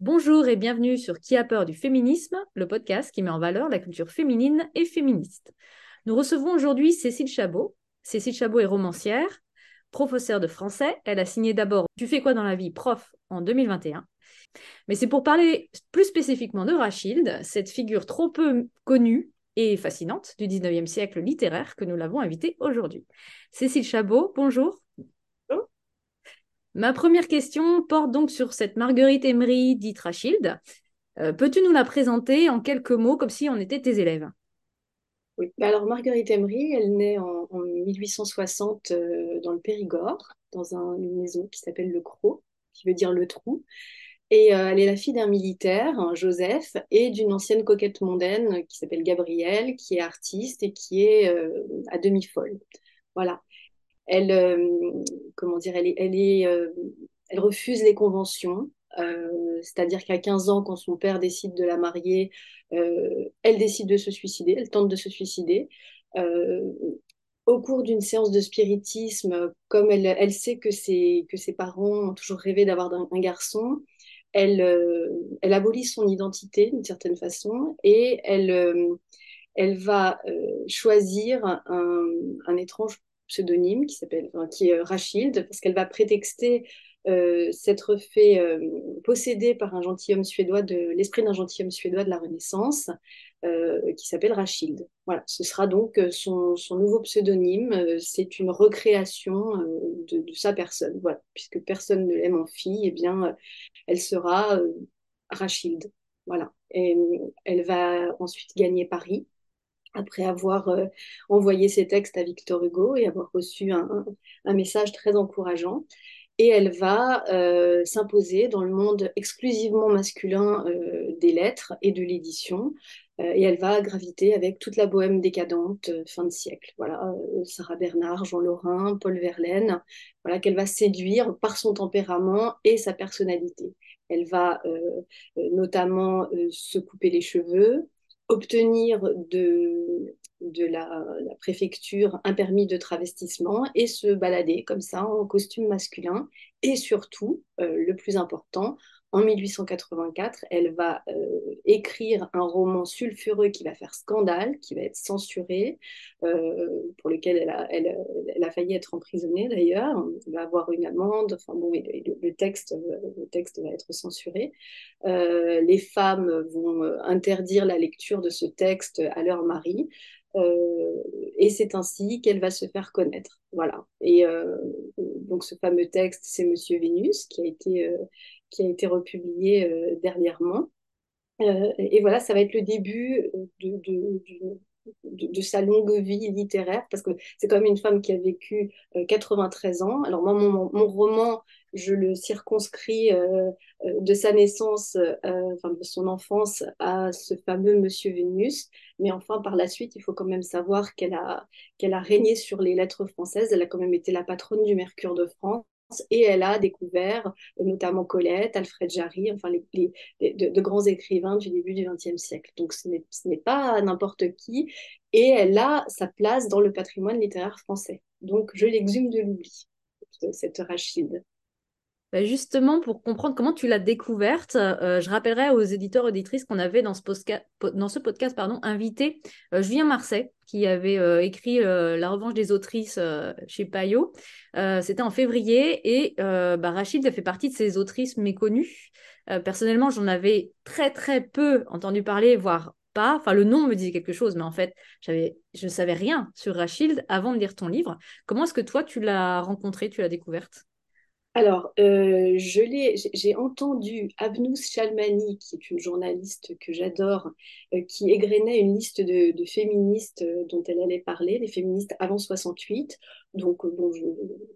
Bonjour et bienvenue sur Qui a peur du féminisme, le podcast qui met en valeur la culture féminine et féministe. Nous recevons aujourd'hui Cécile Chabot. Cécile Chabot est romancière, professeure de français. Elle a signé d'abord Tu fais quoi dans la vie, prof, en 2021. Mais c'est pour parler plus spécifiquement de Rachilde, cette figure trop peu connue et fascinante du 19e siècle littéraire que nous l'avons invitée aujourd'hui. Cécile Chabot, bonjour. Ma première question porte donc sur cette Marguerite Emery dite Rachilde. Euh, peux-tu nous la présenter en quelques mots comme si on était tes élèves? Oui, bah alors Marguerite Emery, elle naît en, 1860 euh, dans le Périgord, dans une maison qui s'appelle le Croc, qui veut dire le trou. Et euh, elle est la fille d'un militaire, Joseph, et d'une ancienne coquette mondaine qui s'appelle Gabrielle, qui est artiste et qui est à demi folle. Voilà elle, euh, comment dire, elle, est, euh, elle, refuse les conventions. Euh, c'est-à-dire qu'à 15 ans, quand son père décide de la marier, elle décide de se suicider, elle tente de se suicider. au cours d'une séance de spiritisme, comme elle, elle sait que ses, que ses parents ont toujours rêvé d'avoir un, garçon, elle, elle abolit son identité d'une certaine façon et elle, elle va choisir un, un étrange pseudonyme qui s'appelle, qui est Rachilde, parce qu'elle va prétexter euh, s'être fait euh, posséder par un gentilhomme suédois de l'esprit d'un gentilhomme suédois de la Renaissance euh, qui s'appelle Rachilde. Voilà, ce sera donc son, nouveau pseudonyme. c'est une recréation de, sa personne. Voilà, puisque personne ne l'aime en fille, et eh bien, elle sera Rachilde. Voilà. Et elle va ensuite gagner Paris après avoir euh, envoyé ses textes à Victor Hugo et avoir reçu un, message très encourageant. Et elle va euh, s'imposer dans le monde exclusivement masculin euh, des lettres et de l'édition. et elle va graviter avec toute la bohème décadente fin de siècle. Voilà, Sarah Bernard, Jean Lorrain, Paul Verlaine, voilà, qu'elle va séduire par son tempérament et sa personnalité. Elle va notamment se couper les cheveux, obtenir de, la, préfecture un permis de travestissement et se balader comme ça en costume masculin. Et surtout, euh, le plus important, en 1884, elle va euh, écrire un roman sulfureux qui va faire scandale, qui va être censuré, euh, pour lequel elle a, elle, elle a, failli être emprisonnée d'ailleurs. Elle va avoir une amende. Enfin bon, le, texte, le texte va être censuré. Euh, les femmes vont interdire la lecture de ce texte à leur mari. et c'est ainsi qu'elle va se faire connaître. Voilà. Et donc ce fameux texte, c'est Monsieur Vénus qui a été qui a été republié euh, dernièrement. Euh, et voilà, ça va être le début de, de, sa longue vie littéraire, parce que c'est comme une femme qui a vécu 93 euh, ans. Alors moi, mon, mon roman, je le circonscris de sa naissance, enfin de son enfance, à ce fameux Monsieur Vénus. Mais enfin, par la suite, il faut quand même savoir qu'elle a, qu'elle a régné sur les lettres françaises. Elle a quand même été la patronne du Mercure de France et elle a découvert notamment Colette, Alfred Jarry, enfin les, de, grands écrivains du début du XXe siècle. Donc ce n'est pas n'importe qui et elle a sa place dans le patrimoine littéraire français. Donc je l'exhume de l'oubli, cette Rachide. Bah, justement, pour comprendre comment tu l'as découverte, euh, je rappellerai aux éditeurs auditrices qu'on avait dans ce, podcast invité euh, Julien Marseille, qui avait euh, écrit La revanche des autrices chez Payot. C'était en février et bah, Rachid fait partie de ces autrices méconnues. personnellement, j'en avais très très peu entendu parler, voire pas. Enfin, le nom me disait quelque chose, mais en fait, je ne savais rien sur Rachid avant de lire ton livre. Comment est-ce que toi, tu l'as rencontrée, tu l'as découverte? Alors, euh, j'ai entendu Abnous Chalmani, qui est une journaliste que j'adore, euh, qui égrenait une liste de, féministes euh, dont elle allait parler, des féministes avant 68. Donc, bon, je ne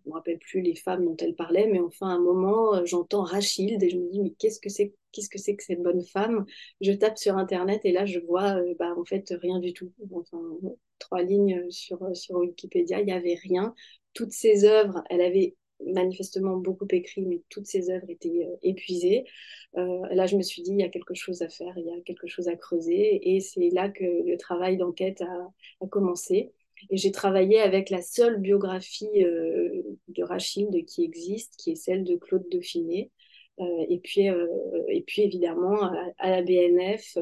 me rappelle plus les femmes dont elle parlait, mais enfin, à un moment, j'entends Rachilde et je me dis, mais qu'est-ce que c'est qu'est-ce que que cette bonne femme? Je tape sur Internet et là, je vois, bah, en fait, rien du tout. Enfin, trois lignes sur, sur Wikipédia, il n'y avait rien. Toutes ses œuvres, elle avait manifestement beaucoup écrit, mais toutes ses œuvres étaient euh, épuisées. Euh, là, je me suis dit, il y a quelque chose à faire, il y a quelque chose à creuser. Et c'est là que le travail d'enquête a, commencé. Et j'ai travaillé avec la seule biographie euh, de Rachid qui existe, qui est celle de Claude Dauphiné. et, puis, et puis évidemment à, la BNF,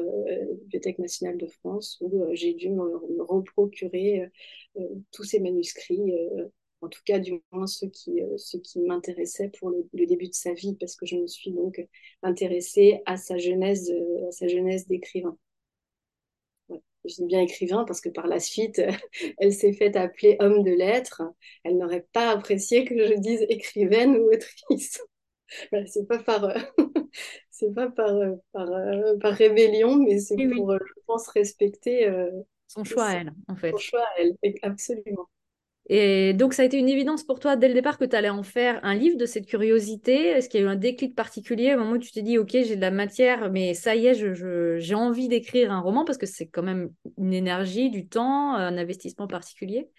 Bibliothèque nationale de France, où j'ai dû me, me reprocurer tous ces manuscrits en tout cas du moins ceux qui, ceux qui m'intéressaient pour le, début de sa vie, parce que je me suis donc intéressée à sa genèse, à sa genèse d'écrivain. Je dis bien écrivain parce que par la suite, elle s'est faite appeler homme de lettres. Elle n'aurait pas apprécié que je dise écrivaine ou autrice. c'est pas par, c'est pas par, par, par, rébellion, mais c'est pour, je pense, respecter son choix à elle, en fait. Son choix à elle, absolument. Et donc, ça a été une évidence pour toi dès le départ que tu allais en faire un livre de cette curiosité? Est-ce qu'il y a eu un déclic particulier? Au moment où tu t'es dit, OK, j'ai de la matière, mais ça y est, j'ai envie d'écrire un roman parce que c'est quand même une énergie, du temps, un investissement particulier?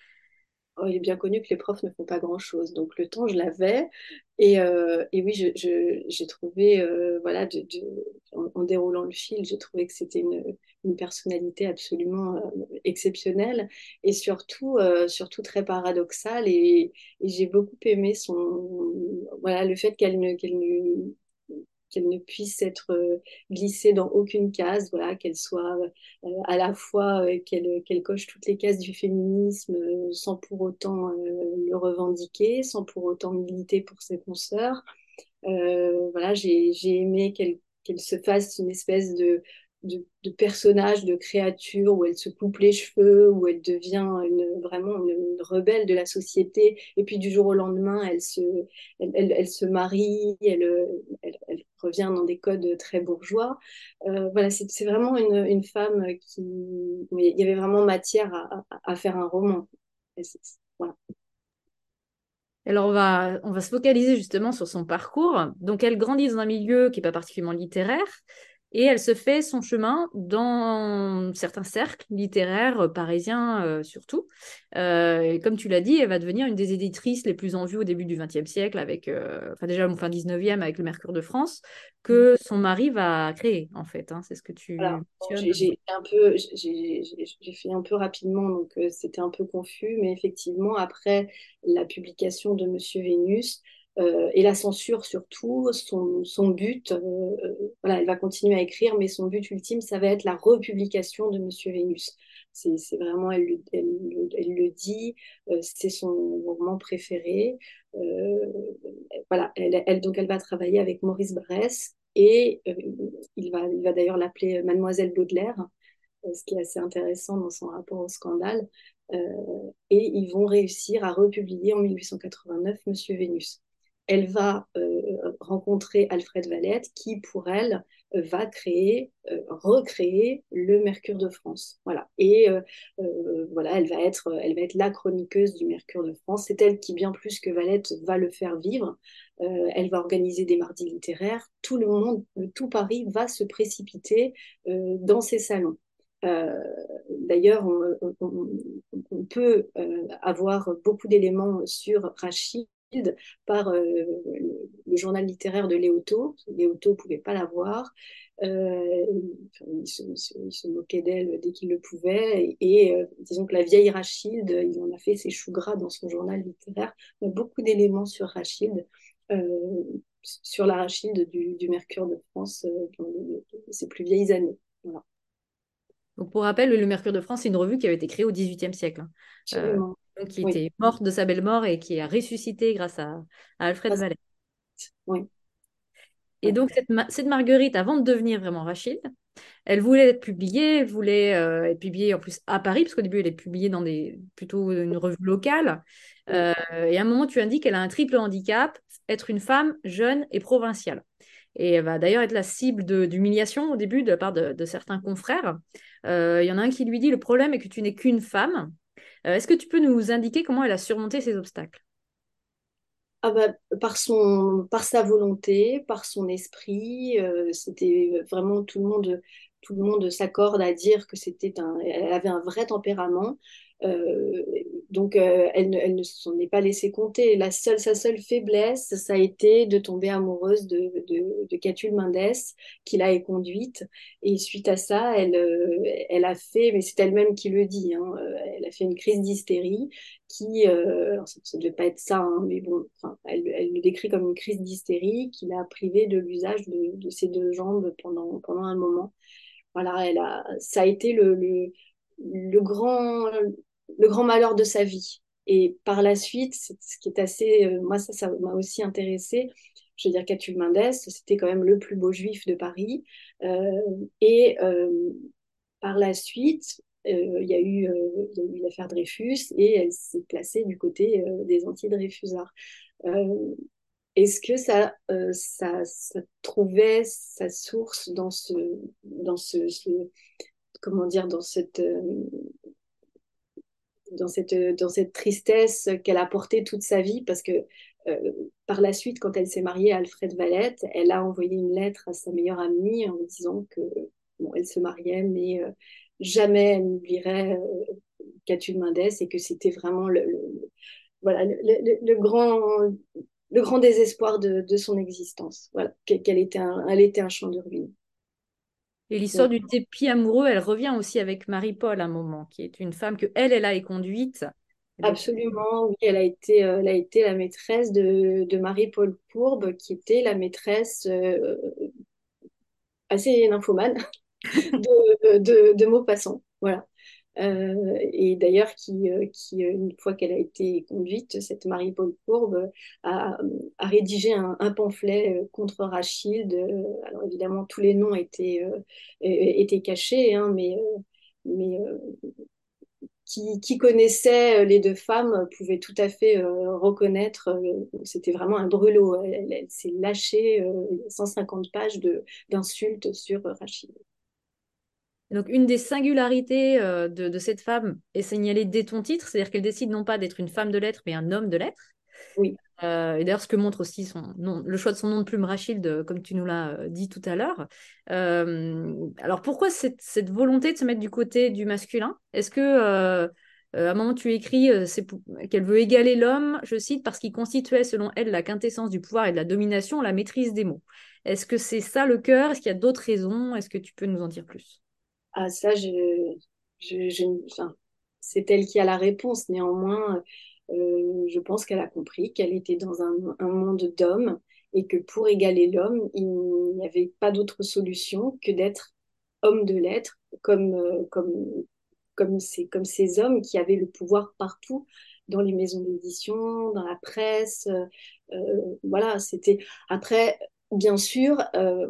Oh, il est bien connu que les profs ne font pas grand-chose. Donc le temps, je l'avais. Et, euh, et, oui, j'ai trouvé, euh, voilà, en, déroulant le fil, j'ai trouvé que c'était une, une, personnalité absolument euh, exceptionnelle et surtout, surtout très paradoxale. Et, et j'ai beaucoup aimé son, voilà, le fait qu'elle ne, qu'elle ne qu'elle ne puisse être euh, glissée dans aucune case, voilà, qu'elle soit euh, à la fois euh, qu'elle coche toutes les cases du féminisme sans pour autant le revendiquer, sans pour autant militer pour ses consoeurs. voilà, j'ai aimé qu'elle se fasse une espèce de, de, de personnage, de créature, où elle se coupe les cheveux, où elle devient vraiment une, rebelle de la société, et puis du jour au lendemain, elle se, elle, elle, se marie, elle, elle, revient dans des codes très bourgeois. Euh, voilà, c'est vraiment une, femme qui... Il y avait vraiment matière à, à, faire un roman. voilà. Alors, on va, on va se focaliser justement sur son parcours. Donc, elle grandit dans un milieu qui n'est pas particulièrement littéraire. Et elle se fait son chemin dans certains cercles littéraires euh, parisiens euh, surtout. Euh, et comme tu l'as dit, elle va devenir une des éditrices les plus en vue au début du XXe siècle, avec, enfin déjà au fin 19e avec le Mercure de France, que son mari va créer en fait. Hein. c'est ce que tu. j'ai un peu, j'ai fait un peu rapidement, donc c'était un peu confus, mais effectivement après la publication de Monsieur Vénus. Euh, et la censure surtout, son, but, euh, euh, voilà, elle va continuer à écrire, mais son but ultime, ça va être la republication de Monsieur Vénus. C'est vraiment, elle, le dit, c'est son roman préféré. voilà, elle, donc elle va travailler avec Maurice Bress et il va, il va d'ailleurs l'appeler Mademoiselle Baudelaire, ce qui est assez intéressant dans son rapport au scandale. et ils vont réussir à republier en 1889 Monsieur Vénus elle va euh, rencontrer Alfred Valette qui, pour elle, euh, va créer, euh, recréer le Mercure de France. Voilà. Et voilà, elle va être, elle va être la chroniqueuse du Mercure de France. C'est elle qui, bien plus que Valette, va le faire vivre. elle va organiser des mardis littéraires. Tout le monde, tout Paris va se précipiter dans ces salons. D'ailleurs, on, peut avoir beaucoup d'éléments sur Rachid par euh, le, journal littéraire de Léoto. Léoto ne pouvait pas l'avoir. Euh, il, se, moquait d'elle dès qu'il le pouvait. Et, euh, disons que la vieille Rachid, il en a fait ses choux gras dans son journal littéraire. A beaucoup d'éléments sur Rachid, sur la Rachid du, Mercure de France dans ses plus vieilles années. Donc, pour rappel, le Mercure de France, c'est une revue qui avait été créée au XVIIIe siècle. Hein qui était morte de sa belle mort et qui a ressuscité grâce à, Alfred Vallet. Oui. Et donc, cette, Marguerite, avant de devenir vraiment Rachid, elle voulait être publiée, elle voulait euh, être publiée en plus à Paris, parce qu'au début, elle est publiée dans des, plutôt une revue locale. Euh, et à un moment, tu indiques qu'elle a un triple handicap, être une femme jeune et provinciale. Et elle va d'ailleurs être la cible d'humiliation au début de la part de, certains confrères. Euh, il y en a un qui lui dit, le problème est que tu n'es qu'une femme. Euh, est-ce que tu peux nous indiquer comment elle a surmonté ces obstacles? Ah bah, par, son, par sa volonté, par son esprit, euh, c'était vraiment tout le monde, s'accorde à dire que c'était un, elle avait un vrai tempérament. Euh, Donc, euh, elle, ne, s'en est pas laissée compter. La seule, sa seule faiblesse, ça a été de tomber amoureuse de, de, de Catulle Mendès, qui l'a éconduite. Et suite à ça, elle, euh, elle a fait, mais c'est elle-même qui le dit, hein, euh, elle a fait une crise d'hystérie qui, ça ne devait pas être ça, hein, mais bon, elle, le décrit comme une crise d'hystérie qui l'a privée de l'usage de, ses deux jambes pendant, pendant un moment. Voilà, elle a, ça a été le, le grand le grand malheur de sa vie. Et par la suite, ce qui est assez, euh, moi ça, ça m'a aussi intéressé. Je veux dire, Catulle Mendès, c'était quand même le plus beau juif de Paris. Euh, et euh, par la suite, il y a eu, l'affaire Dreyfus et elle s'est placée du côté des anti-Dreyfusards. Est-ce que ça, ça, trouvait sa source dans ce, dans ce comment dire, dans cette dans cette, dans cette tristesse qu'elle a portée toute sa vie, parce que euh, par la suite, quand elle s'est mariée à Alfred Valette, elle a envoyé une lettre à sa meilleure amie en disant que bon, elle se mariait, mais euh, jamais elle n'oublierait euh, Catulle Mendès et que c'était vraiment le, voilà, le, grand, le grand désespoir de, de son existence. Voilà, qu'elle était était un champ de ruines. Et l'histoire du dépit amoureux, elle revient aussi avec Marie-Paul à un moment, qui est une femme que elle, elle a éconduite. Absolument, oui, elle a été, euh, elle a été la maîtresse de, de Marie-Paul Courbe, qui était la maîtresse euh, assez nymphomane de, de, de Maupassant. Voilà. Euh, et d'ailleurs, qui, euh, euh, une fois qu'elle a été conduite, cette Marie-Paul Courbe a, rédigé un, pamphlet contre Rachilde. Alors évidemment, tous les noms étaient, étaient cachés, hein, mais, mais qui, connaissait les deux femmes pouvait tout à fait reconnaître. C'était vraiment un brûlot. Elle, elle, s'est lâchée 150 pages d'insultes sur Donc, une des singularités euh, de, de, cette femme est signalée dès ton titre, c'est-à-dire qu'elle décide non pas d'être une femme de lettres, mais un homme de lettres. Oui. Euh, et d'ailleurs, ce que montre aussi son nom, le choix de son nom de plume Rachilde, comme tu nous l'as euh, dit tout à l'heure. Euh, alors, pourquoi cette, cette, volonté de se mettre du côté du masculin? Est-ce que, euh, à un moment, tu écris qu'elle veut égaler l'homme, je cite, parce qu'il constituait, selon elle, la quintessence du pouvoir et de la domination, la maîtrise des mots. Est-ce que c'est ça le cœur? Est-ce qu'il y a d'autres raisons? Est-ce que tu peux nous en dire plus? Ah, ça, je, je, je enfin, c'est elle qui a la réponse. Néanmoins, euh, je pense qu'elle a compris qu'elle était dans un, un monde d'hommes et que pour égaler l'homme, il n'y avait pas d'autre solution que d'être homme de lettres, comme, euh, comme, comme, ces, comme ces hommes qui avaient le pouvoir partout dans les maisons d'édition, dans la presse. Euh, voilà, c'était. Après, bien sûr, euh,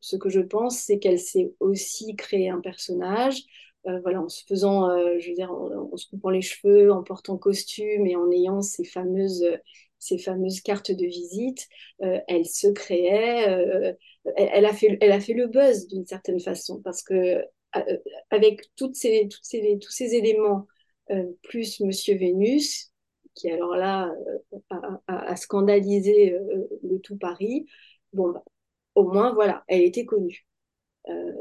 ce que je pense, c'est qu'elle s'est aussi créé un personnage, euh, voilà, en se faisant, euh, je veux dire, en, se coupant les cheveux, en portant costume et en ayant ces fameuses, ces fameuses cartes de visite, elle se créait, elle, a fait, elle a fait le buzz d'une certaine façon, parce que avec toutes ces, toutes ces, tous ces éléments, plus Monsieur Vénus, qui alors là a scandalisé le tout Paris, bon, bah, au moins, voilà, elle était connue. Euh,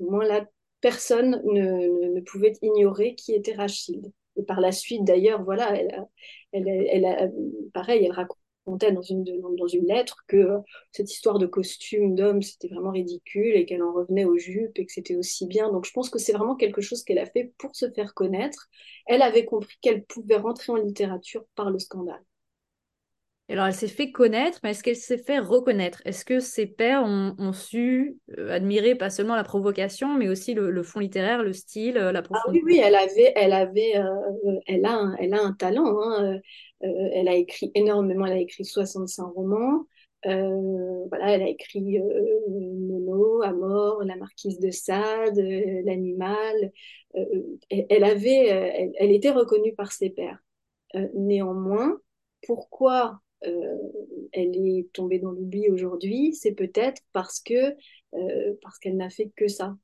au moins, là, personne ne, pouvait ignorer qui était Rachid. Et par la suite, d'ailleurs, voilà, elle, a, elle, elle a, pareil, elle racontait dans une, dans une lettre que euh, cette histoire de costume d'homme, c'était vraiment ridicule et qu'elle en revenait aux jupes et que c'était aussi bien. Donc, je pense que c'est vraiment quelque chose qu'elle a fait pour se faire connaître. Elle avait compris qu'elle pouvait rentrer en littérature par le scandale. Alors, elle s'est fait connaître, mais est-ce qu'elle s'est fait reconnaître? Est-ce que ses pairs ont, ont su euh, admirer pas seulement la provocation, mais aussi le, le fond littéraire, le style, euh, la profondeur Ah oui, oui, elle avait, elle avait, euh, elle a, un, elle a un talent. Hein. Elle a écrit énormément. Elle a écrit 65 romans. voilà, elle a écrit Mono, Amor, La Marquise de Sade, L'Animal. elle avait, elle, elle, était reconnue par ses pairs. néanmoins, pourquoi elle est tombée dans l'oubli aujourd'hui, c'est peut-être parce que euh, parce qu'elle n'a fait que ça.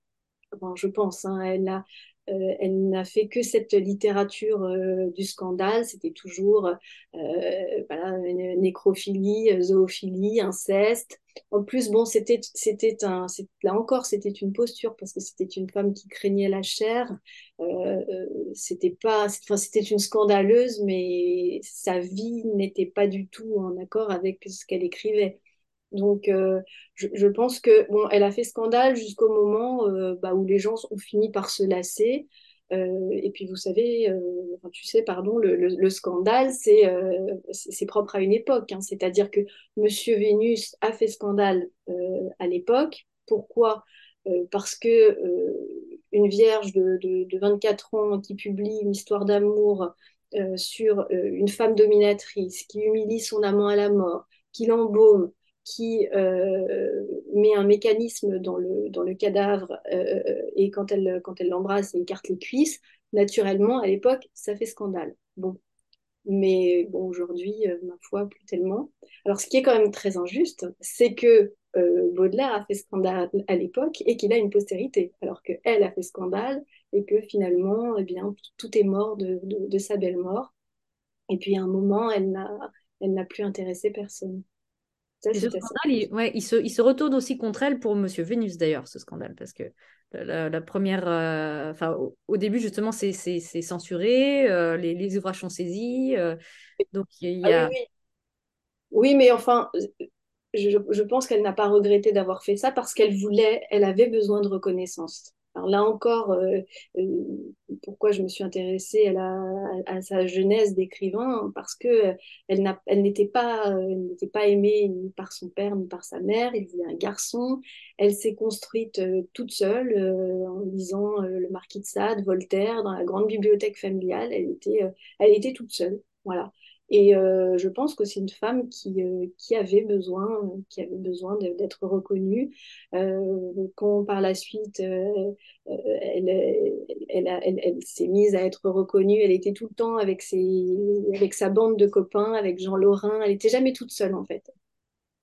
Je pense, hein, elle a euh, elle n'a fait que cette littérature euh, du scandale. C'était toujours euh, voilà, nécrophilie, zoophilie, inceste. En plus, bon, c'était, c'était un, là encore, c'était une posture parce que c'était une femme qui craignait la chair. Euh, c'était pas, enfin, c'était une scandaleuse, mais sa vie n'était pas du tout en accord avec ce qu'elle écrivait. Donc, euh, je, pense que bon, elle a fait scandale jusqu'au moment euh, bah, où les gens ont fini par se lasser. Euh, et puis vous savez, euh, tu sais, pardon, le, le, le scandale, c'est euh, c'est propre à une époque. Hein. C'est-à-dire que Monsieur Vénus a fait scandale à l'époque. Pourquoi? Parce que une vierge de, de, de, 24 ans qui publie une histoire d'amour sur une femme dominatrice qui humilie son amant à la mort, qui l'embaume, qui met un mécanisme dans le, cadavre euh, et quand elle quand l'embrasse, elle écarte les cuisses, naturellement, à l'époque, ça fait scandale. Bon. Mais bon, aujourd'hui, euh, ma foi, plus tellement. Alors, ce qui est quand même très injuste, c'est que euh, Baudelaire a fait scandale à l'époque et qu'il a une postérité, alors qu'elle a fait scandale et que finalement, eh bien, tout est mort de, sa belle mort. Et puis, à un moment, elle n'a plus intéressé personne. Ça, ce scandale, il, ouais, il, se, il, se, retourne aussi contre elle pour Monsieur Vénus, d'ailleurs, ce scandale, parce que la, la première. Euh, au, au, début, justement, c'est censuré, euh, les, les, ouvrages sont saisis. Euh, donc, il y a. Ah, oui, oui. oui, mais enfin, je, je pense qu'elle n'a pas regretté d'avoir fait ça parce qu'elle voulait, elle avait besoin de reconnaissance. Alors là encore, euh, euh, pourquoi je me suis intéressée à, la, à, sa jeunesse d'écrivain? Parce que euh, elle, elle n'était pas, n'était pas aimée ni par son père ni par sa mère. Il voulait un garçon. Elle s'est construite euh, toute seule euh, en lisant le Marquis de Sade, Voltaire, dans la grande bibliothèque familiale. Elle était, elle était toute seule. Voilà. Et euh, je pense que c'est une femme qui, euh, qui avait besoin, qui avait besoin d'être reconnue. Euh, quand par la suite, elle, elle, s'est mise à être reconnue, elle était tout le temps avec, ses, avec sa bande de copains, avec Jean Lorrain. Elle n'était jamais toute seule, en fait.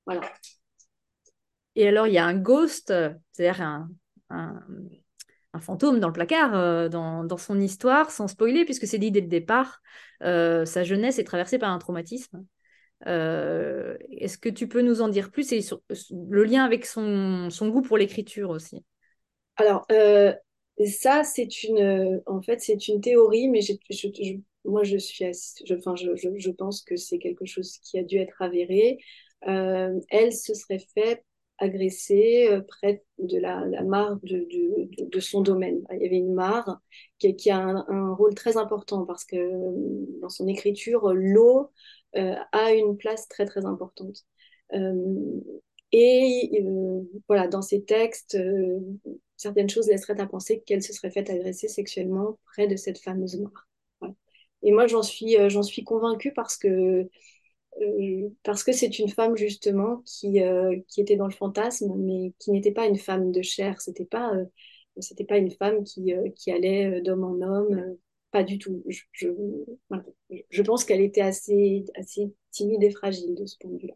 Voilà. Et alors, il y a un ghost, c'est-à-dire un, un fantôme dans le placard euh, dans, son histoire, sans spoiler, puisque c'est dès le départ. Euh, sa jeunesse est traversée par un traumatisme. Euh, Est-ce que tu peux nous en dire plus et sur, le lien avec son, goût pour l'écriture aussi? Alors, ça, c'est une, en fait, c'est une théorie, mais je, moi, je suis, je, enfin, je, pense que c'est quelque chose qui a dû être avéré. Elle se serait fait agressée euh, près de la, mare de, de, son domaine. Il y avait une mare qui, a un, rôle très important parce que euh, dans son écriture, l'eau euh, a une place très très importante. Et voilà, dans ses textes, certaines choses laisseraient à penser qu'elle se serait faite agresser sexuellement près de cette fameuse mare. Et moi, j'en suis, j'en suis convaincue parce que parce que c'est une femme justement qui, euh, qui était dans le fantasme, mais qui n'était pas une femme de chair. C'était pas, euh, c'était pas une femme qui, euh, qui allait d'homme en homme. pas du tout. Je, je, je pense qu'elle était assez, assez timide et fragile de ce point de vue-là.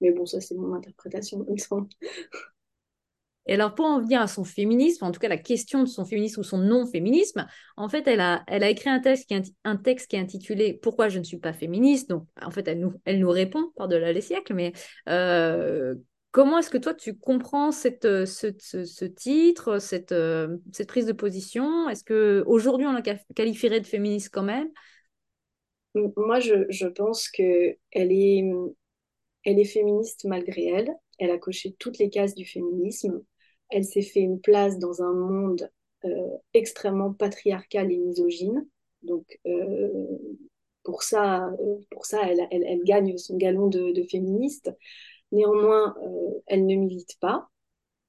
Mais bon, ça c'est mon interprétation, il me semble. Et alors, pour en venir à son féminisme, en tout cas la question de son féminisme ou son non-féminisme, en fait, elle a, elle a écrit un texte, qui est, un texte qui est intitulé Pourquoi je ne suis pas féministe? Donc, en fait, elle nous, elle nous répond par-delà les siècles, mais euh, comment est-ce que toi, tu comprends cette, ce, ce, titre, cette, cette prise de position? Est-ce qu'aujourd'hui, on la qualifierait de féministe quand même? Moi, je, je pense qu'elle est, elle est féministe malgré elle. Elle a coché toutes les cases du féminisme elle s'est fait une place dans un monde euh, extrêmement patriarcal et misogyne. Donc, euh, pour ça, euh, pour ça elle, elle, elle, gagne son galon de, de féministe. Néanmoins, euh, elle ne milite pas.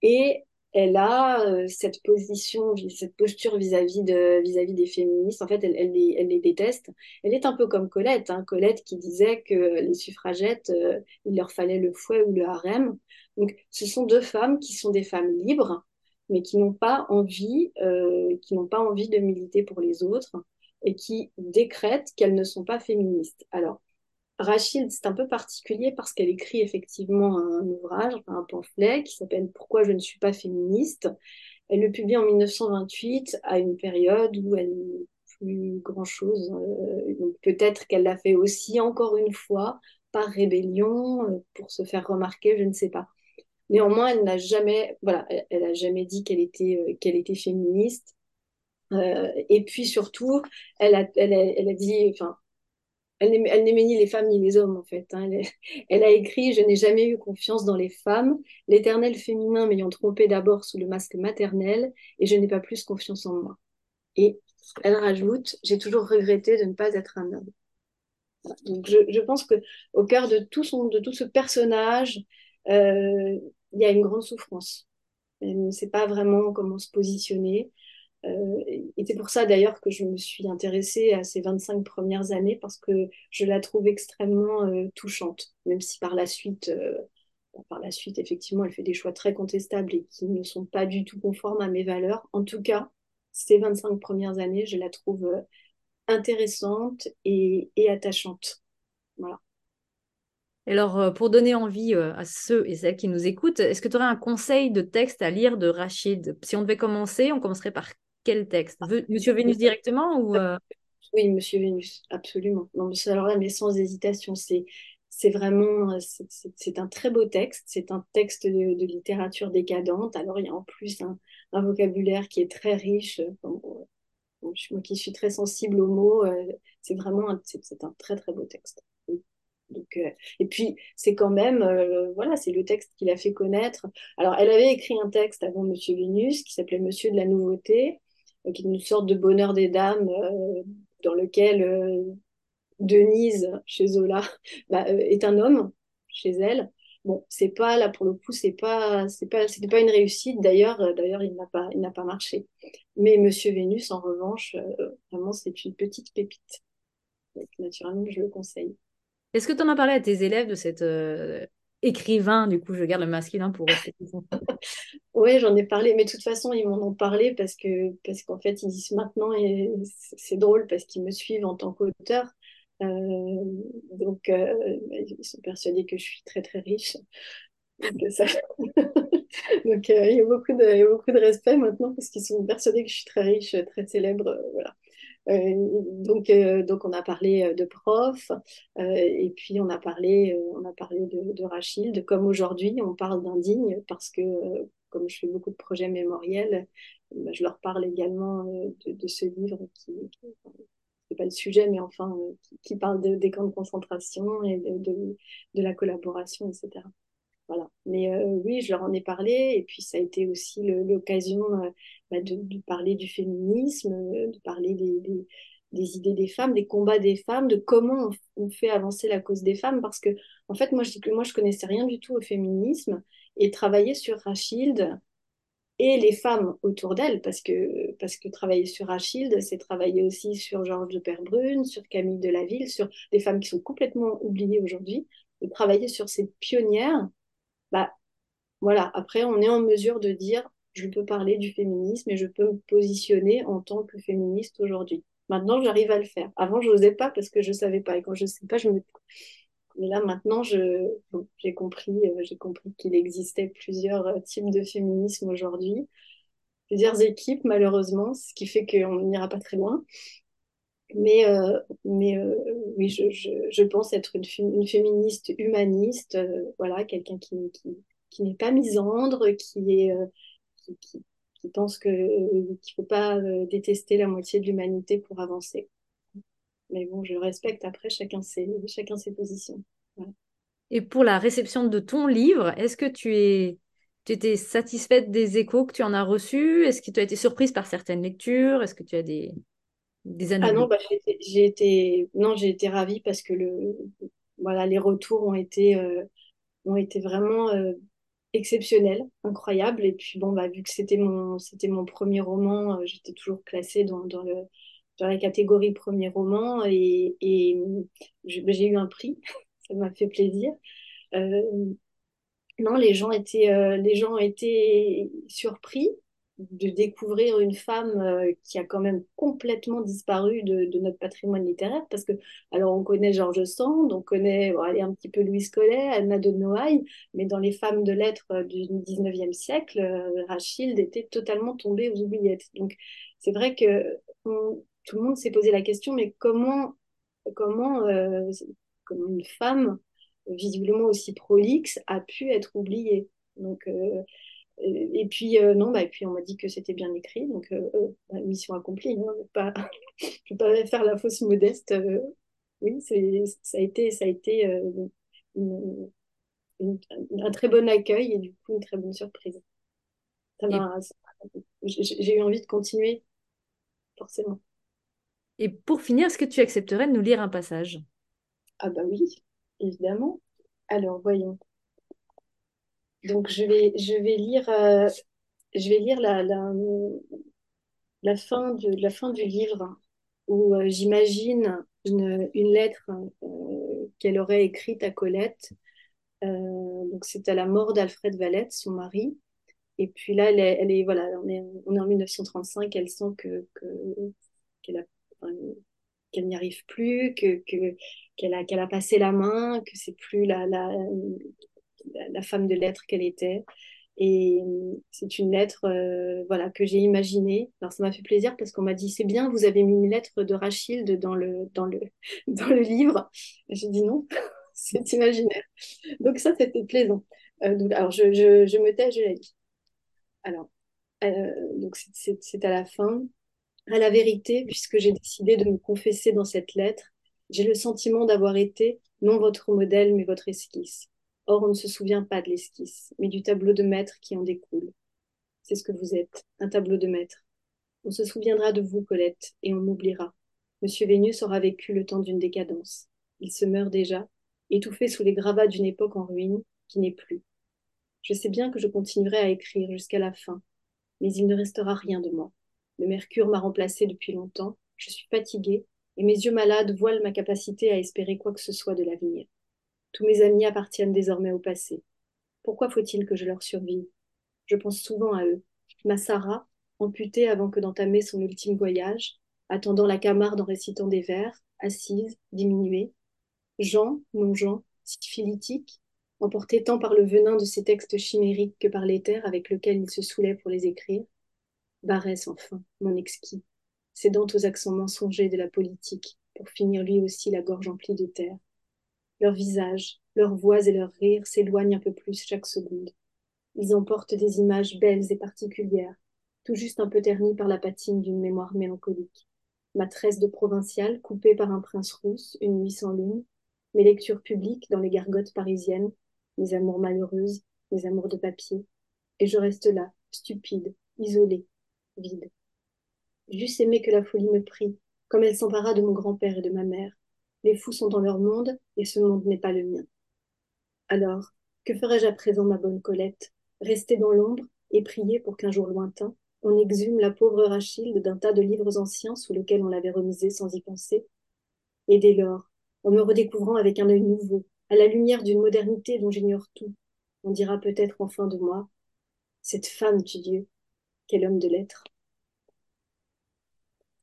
Et elle a euh, cette position, cette posture vis-à-vis de, vis-à-vis des féministes. En fait, elle, elle, les, elle les déteste. Elle est un peu comme Colette, hein, Colette qui disait que les suffragettes, euh, il leur fallait le fouet ou le harem. Donc, ce sont deux femmes qui sont des femmes libres, mais qui n'ont pas envie, euh, qui n'ont pas envie de militer pour les autres et qui décrètent qu'elles ne sont pas féministes. Alors, Rachid, c'est un peu particulier parce qu'elle écrit effectivement un ouvrage, un pamphlet qui s'appelle Pourquoi je ne suis pas féministe. Elle le publie en 1928 à une période où elle n'a plus grand-chose. Euh, peut-être qu'elle l'a fait aussi encore une fois par rébellion, pour se faire remarquer, je ne sais pas. Néanmoins, elle n'a jamais, voilà, elle, a jamais dit qu'elle était, qu'elle était féministe. et puis surtout, elle a, elle a, elle a dit, enfin, elle n'aimait ni les femmes ni les hommes, en fait. Hein. Elle, a écrit Je n'ai jamais eu confiance dans les femmes, l'éternel féminin m'ayant trompé d'abord sous le masque maternel, et je n'ai pas plus confiance en moi. Et elle rajoute J'ai toujours regretté de ne pas être un homme. Donc je, pense que au cœur de tout, son, ce personnage, euh, il y a une grande souffrance. Elle ne sait pas vraiment comment se positionner. Euh, et c'est pour ça d'ailleurs que je me suis intéressée à ces 25 premières années parce que je la trouve extrêmement euh, touchante, même si par la suite, euh, par la suite, effectivement, elle fait des choix très contestables et qui ne sont pas du tout conformes à mes valeurs. En tout cas, ces 25 premières années, je la trouve intéressante et, et attachante. Voilà. Alors, pour donner envie à ceux et celles qui nous écoutent, est-ce que tu aurais un conseil de texte à lire de Rachid? Si on devait commencer, on commencerait par quel texte? Monsieur Vénus directement ou euh? Oui, Monsieur Vénus, absolument. Non, alors là, mais sans hésitation, c'est c'est vraiment c'est un très beau texte. C'est un texte de, littérature décadente. Alors il y a en plus un, vocabulaire qui est très riche. moi qui suis très sensible aux mots, euh, c'est vraiment c'est un très très beau texte. Donc, euh, et puis, c'est quand même, voilà, c'est le texte qu'il a fait connaître. Alors, elle avait écrit un texte avant Monsieur Vénus qui s'appelait Monsieur de la Nouveauté, une sorte de bonheur des dames euh, dans lequel euh, Denise, chez Zola, bah, euh, est un homme chez elle. Bon, c'est pas là pour le coup, c'est pas, c'est pas, une réussite. D'ailleurs, d'ailleurs, il n'a pas, marché. Mais Monsieur Vénus, en revanche, vraiment, c'est une petite pépite. Naturellement, je le conseille. Est-ce que tu en as parlé à tes élèves de cette écrivain, du coup, je garde le masculin pour rester. oui, j'en ai parlé, mais de toute façon, ils m'en ont parlé parce que parce qu'en fait, ils disent maintenant, et c'est drôle parce qu'ils me suivent en tant qu'auteur. Euh, donc, euh, ils sont persuadés que je suis très très riche. Donc, euh, il, y a beaucoup de, il y a beaucoup de respect maintenant parce qu'ils sont persuadés que je suis très riche, très célèbre. voilà. Euh, donc, euh, donc, on a parlé euh, de prof, et puis on a parlé, on a parlé de, de Rachid, comme aujourd'hui, on parle d'indigne, parce que comme je fais beaucoup de projets mémoriels, bah, je leur parle également de, ce livre qui, n'est pas le sujet, mais enfin, qui, parle des camps de concentration et de, de, la collaboration, etc. Voilà. Mais oui, je leur en ai parlé, et puis ça a été aussi l'occasion bah, de, parler du féminisme, euh, de parler des, idées des femmes, des combats des femmes, de comment on, fait avancer la cause des femmes. Parce que, en fait, moi, je dis que moi, je connaissais rien du tout au féminisme et travailler sur Rachilde et les femmes autour d'elle, parce que, parce que travailler sur Rachilde, c'est travailler aussi sur Georges de Perbrune, sur Camille Delaville, sur des femmes qui sont complètement oubliées aujourd'hui, et travailler sur ces pionnières, bah, voilà, après, on est en mesure de dire je peux parler du féminisme et je peux me positionner en tant que féministe aujourd'hui. Maintenant, j'arrive à le faire. Avant, je n'osais pas parce que je ne savais pas. Et quand je ne sais pas, je me... Mais là, maintenant, j'ai compris, euh, compris qu'il existait plusieurs euh, types de féminisme aujourd'hui, plusieurs équipes, malheureusement, ce qui fait qu'on n'ira pas très loin. Mais, euh, mais oui, je, je, je, pense être une, une féministe humaniste, voilà, quelqu'un qui, qui, qui n'est pas misandre, qui est qui, pensent que, qu'il ne faut pas euh, détester la moitié de l'humanité pour avancer. Mais bon, je respecte après chacun ses, chacun ses positions. Et pour la réception de ton livre, est-ce que tu es tu étais satisfaite des échos que tu en as reçus? Est-ce que tu as été surprise par certaines lectures? Est-ce que tu as des, des Ah non, bah, j'ai été, non, j'ai été ravie parce que le, voilà, les retours ont été, euh, ont été vraiment euh, exceptionnel, incroyable. Et puis bon, bah, vu que c'était mon, premier roman, euh, j'étais toujours classée dans, la catégorie premier roman et, et bah, j'ai eu un prix, ça m'a fait plaisir. Euh, non, les gens étaient, euh, les gens étaient surpris de découvrir une femme euh, qui a quand même complètement disparu de, notre patrimoine littéraire parce que alors on connaît Georges Sand, on connaît bon, allez, un petit peu Louise Collet, Anna de Noailles, mais dans les femmes de lettres euh, du 19e siècle, euh, Rachilde était totalement tombée aux oubliettes. Donc c'est vrai que tout le monde s'est posé la question mais comment comment comment une femme visiblement aussi prolixe, a pu être oublié. Donc, et puis, non, bah, et puis on m'a dit que c'était bien écrit, donc bah, mission accomplie. Hein, pas, je ne vais pas faire la fausse modeste. oui, ça a été, ça a été un très bon accueil et du coup une très bonne surprise. J'ai eu envie de continuer, forcément. Et pour finir, est-ce que tu accepterais de nous lire un passage? Ah bah oui, évidemment. Alors, voyons. Donc, je vais, je vais lire, euh, je vais lire la, la, la, fin de, la fin du livre où euh, j'imagine une, une, lettre euh, qu'elle aurait écrite à Colette. donc, c'est à la mort d'Alfred Valette, son mari. Et puis là, elle est, voilà, on est, on est en 1935, elle sent que, que qu'elle a n'y arrive plus, que, qu'elle a, qu'elle a passé la main, que c'est plus la, la, la, femme de lettres qu'elle était. Et c'est une lettre euh, voilà, que j'ai imaginée. Alors ça m'a fait plaisir parce qu'on m'a dit c'est bien, vous avez mis une lettre de Rachilde dans le, dans le, dans le livre. J'ai dit non, c'est imaginaire. Donc ça, c'était plaisant. Euh, alors je, me tais, je la lis. Alors, euh, donc c'est à la fin à la vérité, puisque j'ai décidé de me confesser dans cette lettre, j'ai le sentiment d'avoir été non votre modèle, mais votre esquisse. Or, on ne se souvient pas de l'esquisse, mais du tableau de maître qui en découle. C'est ce que vous êtes, un tableau de maître. On se souviendra de vous, Colette, et on m'oubliera. Monsieur Vénus aura vécu le temps d'une décadence. Il se meurt déjà, étouffé sous les gravats d'une époque en ruine qui n'est plus. Je sais bien que je continuerai à écrire jusqu'à la fin, mais il ne restera rien de moi. Le mercure m'a remplacé depuis longtemps. Je suis fatiguée et mes yeux malades voilent ma capacité à espérer quoi que ce soit de l'avenir. Tous mes amis appartiennent désormais au passé. Pourquoi faut-il que je leur survive? Je pense souvent à eux. Ma Sarah, amputée avant que d'entamer son ultime voyage, attendant la Camarde en récitant des vers, assise, diminuée. Jean, mon Jean, syphilitique, emporté tant par le venin de ces textes chimériques que par l'éther avec lequel il se saoulait pour les écrire. Barès, enfin, mon exquis, cédant aux accents mensongers de la politique, pour finir lui aussi la gorge emplie de terre. Leurs visages, leurs voix et leurs rires s'éloignent un peu plus chaque seconde. Ils emportent des images belles et particulières, tout juste un peu ternies par la patine d'une mémoire mélancolique. Ma tresse de provinciale, coupée par un prince russe, une nuit sans lune, mes lectures publiques dans les gargotes parisiennes, mes amours malheureuses, mes amours de papier, et je reste là, stupide, isolée, vide. J'eusse aimé que la folie me prit, comme elle s'empara de mon grand-père et de ma mère. Les fous sont dans leur monde, et ce monde n'est pas le mien. Alors, que ferais-je à présent, ma bonne Colette? Rester dans l'ombre et prier pour qu'un jour lointain, on exhume la pauvre Rachilde d'un tas de livres anciens sous lesquels on l'avait remisée sans y penser? Et dès lors, en me redécouvrant avec un œil nouveau, à la lumière d'une modernité dont j'ignore tout, on dira peut-être enfin de moi Cette femme tu Dieu, quel homme de lettres.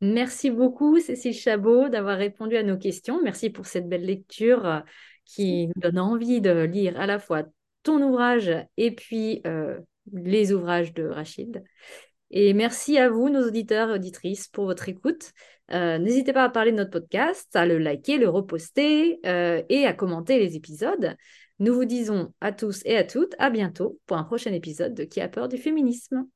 Merci beaucoup, Cécile Chabot, d'avoir répondu à nos questions. Merci pour cette belle lecture euh, qui nous donne envie de lire à la fois ton ouvrage et puis euh, les ouvrages de Rachid. Et merci à vous, nos auditeurs et auditrices, pour votre écoute. Euh, n'hésitez pas à parler de notre podcast, à le liker, le reposter et à commenter les épisodes. Nous vous disons à tous et à toutes à bientôt pour un prochain épisode de Qui a peur du féminisme?